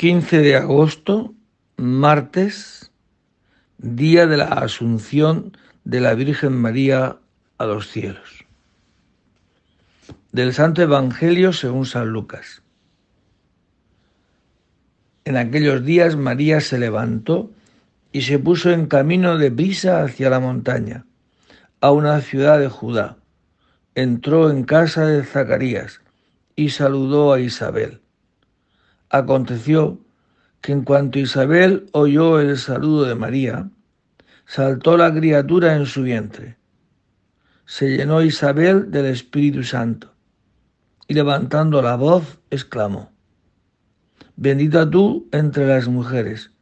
15 de agosto, martes, día de la Asunción de la Virgen María a los cielos. Del Santo Evangelio según San Lucas. En aquellos días María se levantó y se puso en camino de brisa hacia la montaña, a una ciudad de Judá. Entró en casa de Zacarías y saludó a Isabel. Aconteció que en cuanto Isabel oyó el saludo de María, saltó la criatura en su vientre. Se llenó Isabel del Espíritu Santo y levantando la voz exclamó, Bendita tú entre las mujeres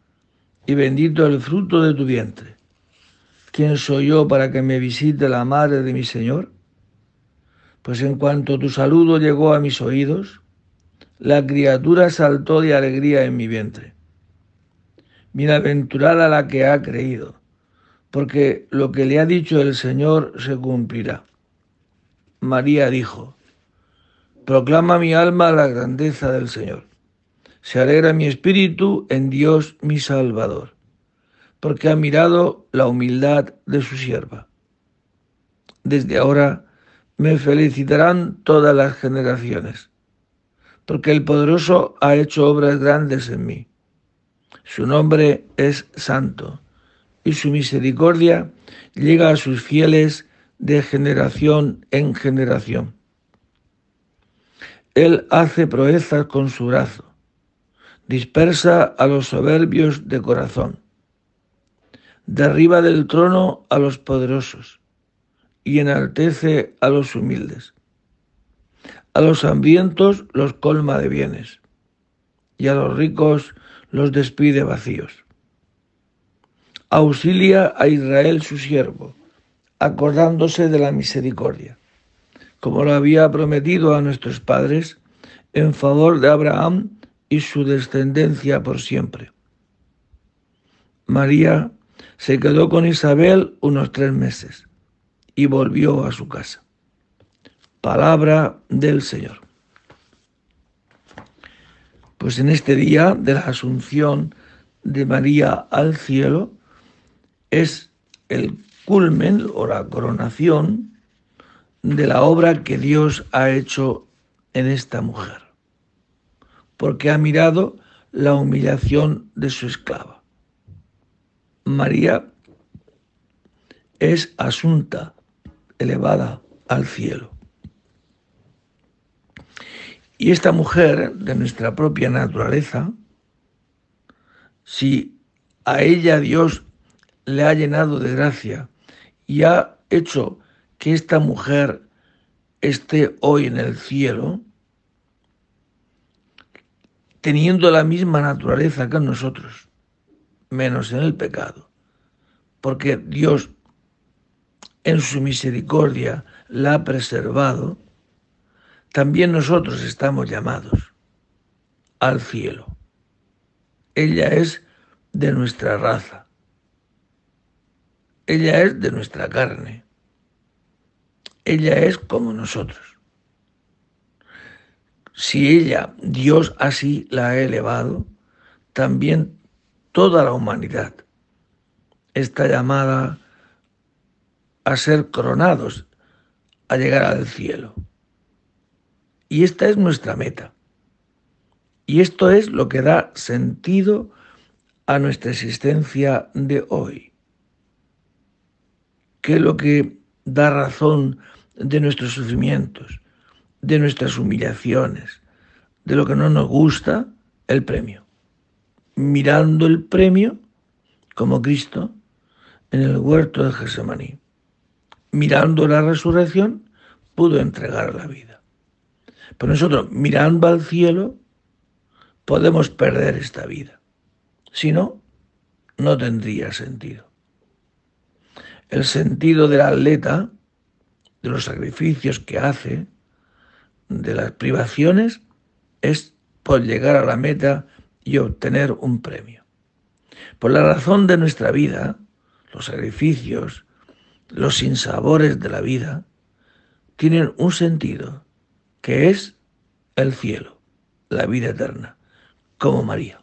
y bendito el fruto de tu vientre. ¿Quién soy yo para que me visite la madre de mi Señor? Pues en cuanto tu saludo llegó a mis oídos, la criatura saltó de alegría en mi vientre. Bienaventurada la que ha creído, porque lo que le ha dicho el Señor se cumplirá. María dijo, Proclama mi alma la grandeza del Señor. Se alegra mi espíritu en Dios mi Salvador, porque ha mirado la humildad de su sierva. Desde ahora me felicitarán todas las generaciones porque el poderoso ha hecho obras grandes en mí. Su nombre es santo, y su misericordia llega a sus fieles de generación en generación. Él hace proezas con su brazo, dispersa a los soberbios de corazón, derriba del trono a los poderosos y enaltece a los humildes. A los hambrientos los colma de bienes y a los ricos los despide vacíos. Auxilia a Israel su siervo, acordándose de la misericordia, como lo había prometido a nuestros padres, en favor de Abraham y su descendencia por siempre. María se quedó con Isabel unos tres meses y volvió a su casa. Palabra del Señor. Pues en este día de la Asunción de María al cielo es el culmen o la coronación de la obra que Dios ha hecho en esta mujer, porque ha mirado la humillación de su esclava. María es asunta, elevada al cielo. Y esta mujer de nuestra propia naturaleza, si a ella Dios le ha llenado de gracia y ha hecho que esta mujer esté hoy en el cielo, teniendo la misma naturaleza que nosotros, menos en el pecado, porque Dios en su misericordia la ha preservado, también nosotros estamos llamados al cielo. Ella es de nuestra raza. Ella es de nuestra carne. Ella es como nosotros. Si ella, Dios así la ha elevado, también toda la humanidad está llamada a ser coronados, a llegar al cielo. Y esta es nuestra meta. Y esto es lo que da sentido a nuestra existencia de hoy. ¿Qué es lo que da razón de nuestros sufrimientos, de nuestras humillaciones, de lo que no nos gusta? El premio. Mirando el premio como Cristo en el huerto de Gesemaní. Mirando la resurrección, pudo entregar la vida. Pero nosotros, mirando al cielo, podemos perder esta vida. Si no, no tendría sentido. El sentido del atleta, de los sacrificios que hace, de las privaciones, es por llegar a la meta y obtener un premio. Por la razón de nuestra vida, los sacrificios, los sinsabores de la vida, tienen un sentido que es el cielo, la vida eterna, como María.